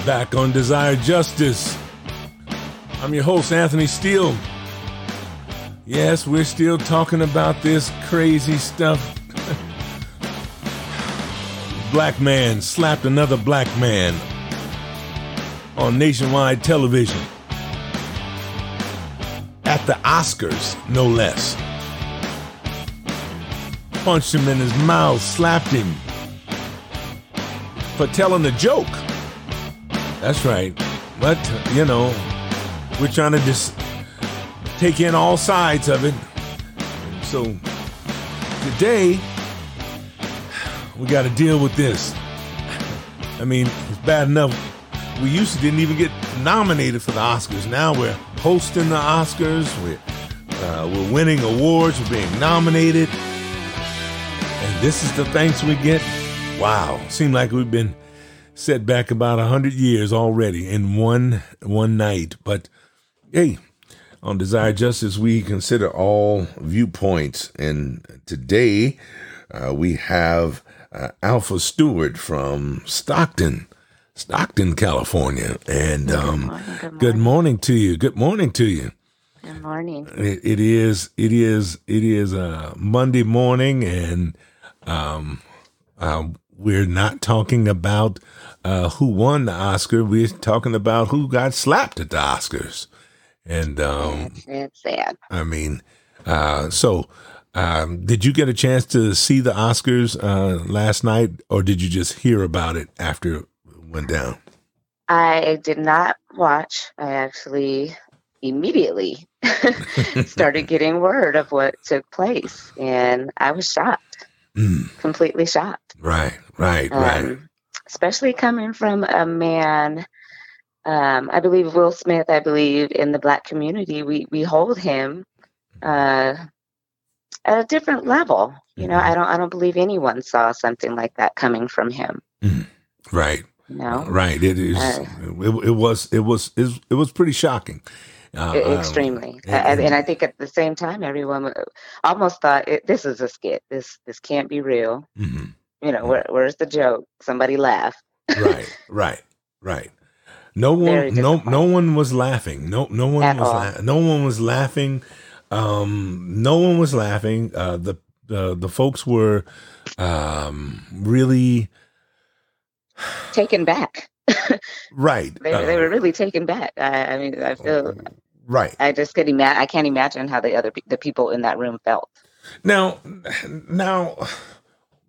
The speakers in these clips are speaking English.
We're back on Desire Justice. I'm your host, Anthony Steele. Yes, we're still talking about this crazy stuff. black man slapped another black man on nationwide television. At the Oscars, no less. Punched him in his mouth, slapped him for telling a joke. That's right. But, you know, we're trying to just take in all sides of it. So today, we got to deal with this. I mean, it's bad enough. We used to didn't even get nominated for the Oscars. Now we're hosting the Oscars. We're uh, we're winning awards. We're being nominated, and this is the thanks we get. Wow, seemed like we've been set back about a hundred years already in one one night. But hey, on Desire Justice, we consider all viewpoints, and today uh, we have uh, Alpha Stewart from Stockton, Stockton, California, and um, good, morning, good, morning. good morning to you. Good morning to you. Good morning. It, it is. It is. It is a Monday morning, and um, uh, we're not talking about uh, who won the Oscar. We're talking about who got slapped at the Oscars. And um, it's sad. I mean, uh, so um, did you get a chance to see the Oscars uh, last night, or did you just hear about it after it went down? I did not watch. I actually immediately started getting word of what took place, and I was shocked, Mm, completely shocked. right, right, right. Um, especially coming from a man. Um, I believe Will Smith. I believe in the black community, we we hold him uh, at a different level. You know, I don't. I don't believe anyone saw something like that coming from him. Right. You know, Right. It is. Uh, it, it was. It was. It, was- it was pretty shocking. Uh, um, extremely and- and, i think at the same time everyone uh, almost thought it, this is a skit this this can't be real mhm. you know where, where's the joke somebody laugh Right. Right. Right. No one. No. No one was laughing. No. No one At was. La- no one was laughing. Um. No one was laughing. Uh. The. The. The folks were. Um. Really. taken back Right. they, uh, they were really taken back I, I mean i feel Right. i just could imagine i can't imagine how the other pe- the people in that room felt Now, now,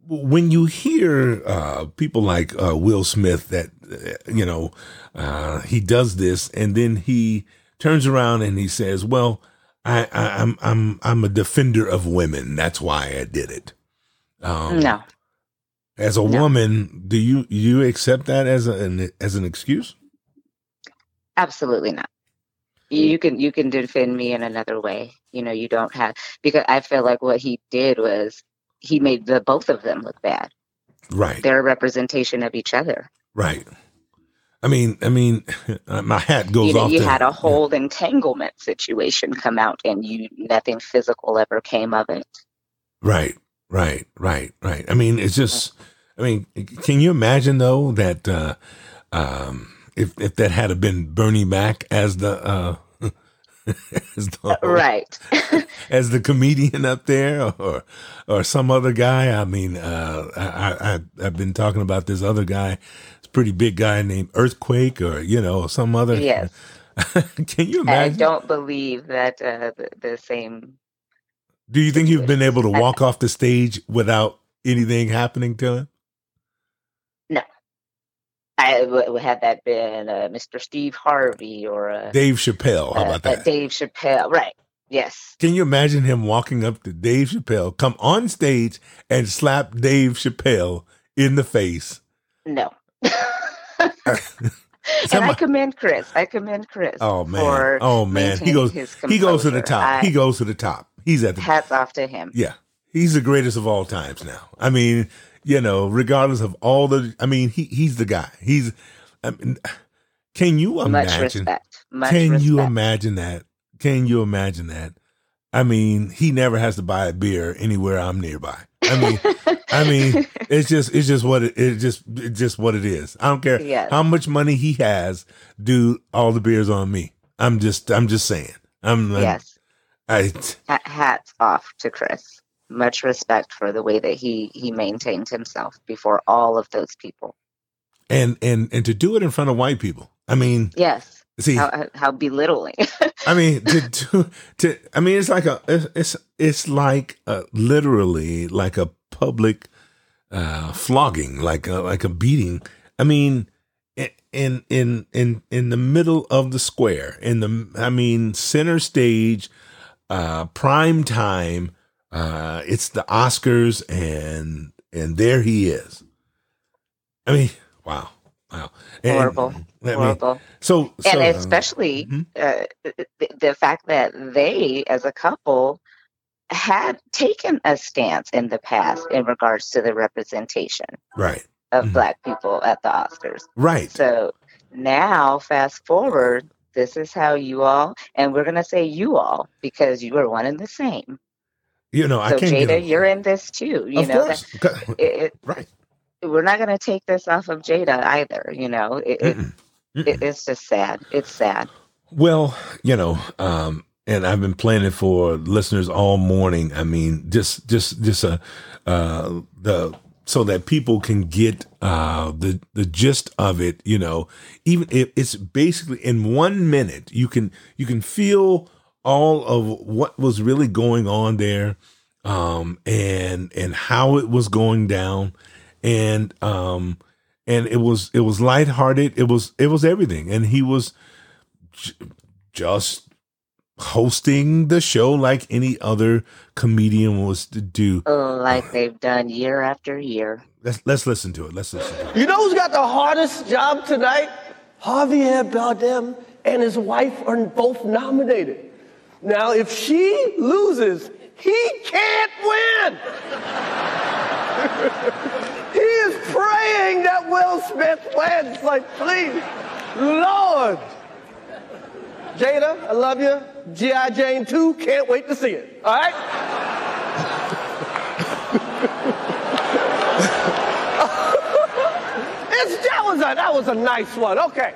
when you hear uh, people like uh, Will Smith, that uh, you know uh, he does this, and then he turns around and he says, "Well, I, I, I'm I'm I'm a defender of women. That's why I did it." Um, no as a No. woman, do you you accept that as an as an excuse? absolutely not you can you can defend me in another way you know you don't have because i feel like what he did was he made the both of them look bad Right, they're a representation of each other right. I mean, I mean, my hat goes you know, off. you to- had a whole entanglement situation come out and you nothing physical ever came of it Right, right, right, right. I mean, it's just. Mm. I mean, can you imagine though that uh, um, if if that had been Bernie Mac as the uh, as the right as the comedian up there, or or some other guy? I mean, uh, I, I I've been talking about this other guy, this pretty big guy named Earthquake, or you know, some other. yes can you imagine? i don't believe that uh, the, the same Do you think you've been able to walk off the stage without anything happening to him? I had that been uh, Mr. Steve Harvey or uh, Dave Chappelle, how uh, about uh, that? Dave Chappelle, right? Yes, Can you imagine him walking up to Dave Chappelle, come on stage and slap Dave Chappelle in the face? no. Some- and I commend Chris. I commend Chris. oh man, for oh man, he goes, he goes to the top. I- he goes to the top. He's at the Hats off to him. yeah. He's the greatest of all times now. I mean, you know, regardless of all the, I mean, he he's the guy. He's. I mean, can you Much imagine? Can respect. you imagine that? Can you imagine that? I mean, he never has to buy a beer anywhere I'm nearby. I mean, I mean, it's just it's just what it, it just it's just what it is. I don't care Yes. how much money he has. Do all the beers on me. I'm just I'm just saying. I'm like, yes. I Hats off to Chris. Much respect for the way that he he maintained himself before all of those people. and and and to do it in front of white people. I mean, Yes. see, How how- belittling. I mean, to, to to I mean, it's like a it's it's, it's like a, literally like a public uh, flogging, like a, like a beating. I mean, in in in in the middle of the square, in the I mean, center stage, uh, prime time. Uh, it's the Oscars, and and there he is. I mean, wow, wow, And- Horrible. I mean, Horrible. so, so and especially mhm. uh, the, the fact that they, as a couple, had taken a stance in the past in regards to the representation right, of Mhm. Black people at the Oscars. right. So now, fast forward, this is how you all, and we're going to say you all because you are one and the same. You know, I can't Jada, you're in this too. You of know, that it, right. we're not going to take this off of Jada either. You know, it, it, Mm-mm. Mm-mm. it's just sad. It's sad. well, you know, um, and I've been playing it for listeners all morning. I mean, just, just, just uh, uh, the so that people can get uh, the the gist of it. You know, even if it's basically in one minute, you can you can feel all of what was really going on there, um, and and how it was going down, and um, and it was it was lighthearted. It was it was everything, and he was j- just hosting the show like any other comedian was to do. like they've done year after year. Let's let's listen to it. Let's listen. To it. You know who's got the hardest job tonight? Javier Bardem and his wife are both nominated. Now, if she loses, he can't win. he is praying that Will Smith wins. Like, please, Lord. Jada, I love you. G.I. Jane 2, can't wait to see it. All right? It's, that was a that was a nice one. Okay.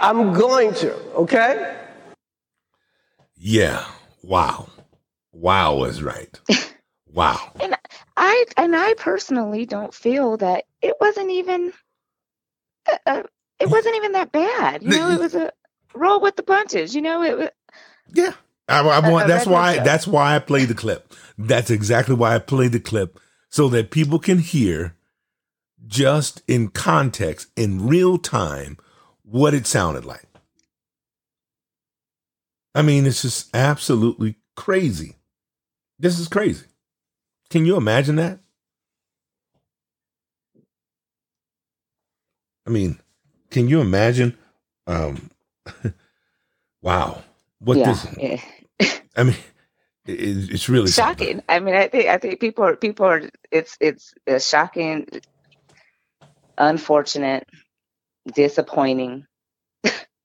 I'm going to, okay? Yeah. Wow. Wow is right. Wow. And I and I personally don't feel that it wasn't even uh, uh, it wasn't even that bad. You know, it was a roll with the punches. You know, it was Yeah. I, I A- want. a That's why. show. That's why I played the clip. That's exactly why I played the clip so that people can hear, just in context, in real time, what it sounded like. I mean, it's just absolutely crazy. This is crazy. Can you imagine that? I mean, can you imagine? Um, wow, what yeah, this? yeah. I mean, it, it's really something. shocking. I mean, I think I think people are people are it's it's uh, shocking, unfortunate, disappointing.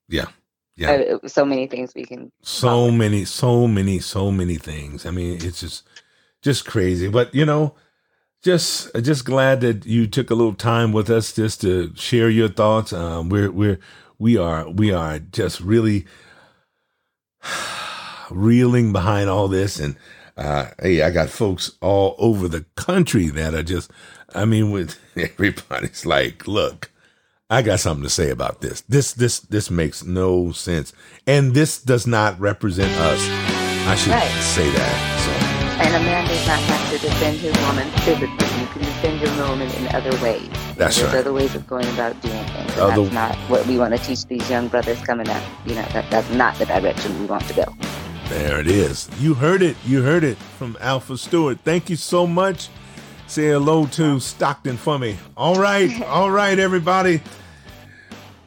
Yeah, yeah. Uh, so many things we can. so many, so many, so many things. I mean, it's just, just crazy. But you know, just, just glad that you took a little time with us just to share your thoughts. Um, we're, we're, we are, we are just really reeling behind all this, and uh, hey, I got folks all over the country that are just, I mean, with everybody's like, look. I got something to say about this. This this this makes no sense, and this does not represent us. I should Right. say that. And a man does not have to defend his woman physically. You can defend your woman in other ways. That's There's right. other ways of going about doing things. Other- that's not what we want to teach these young brothers coming up. You know, that, that's not the direction we want to go. There it is. You heard it. You heard it from Alpha Stewart. Thank you so much. Say hello to Stockton for me. All right. All right, everybody.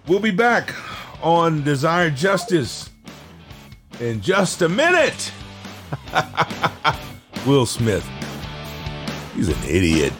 We'll be back on Desire Justice in just a minute. Will Smith. He's an idiot.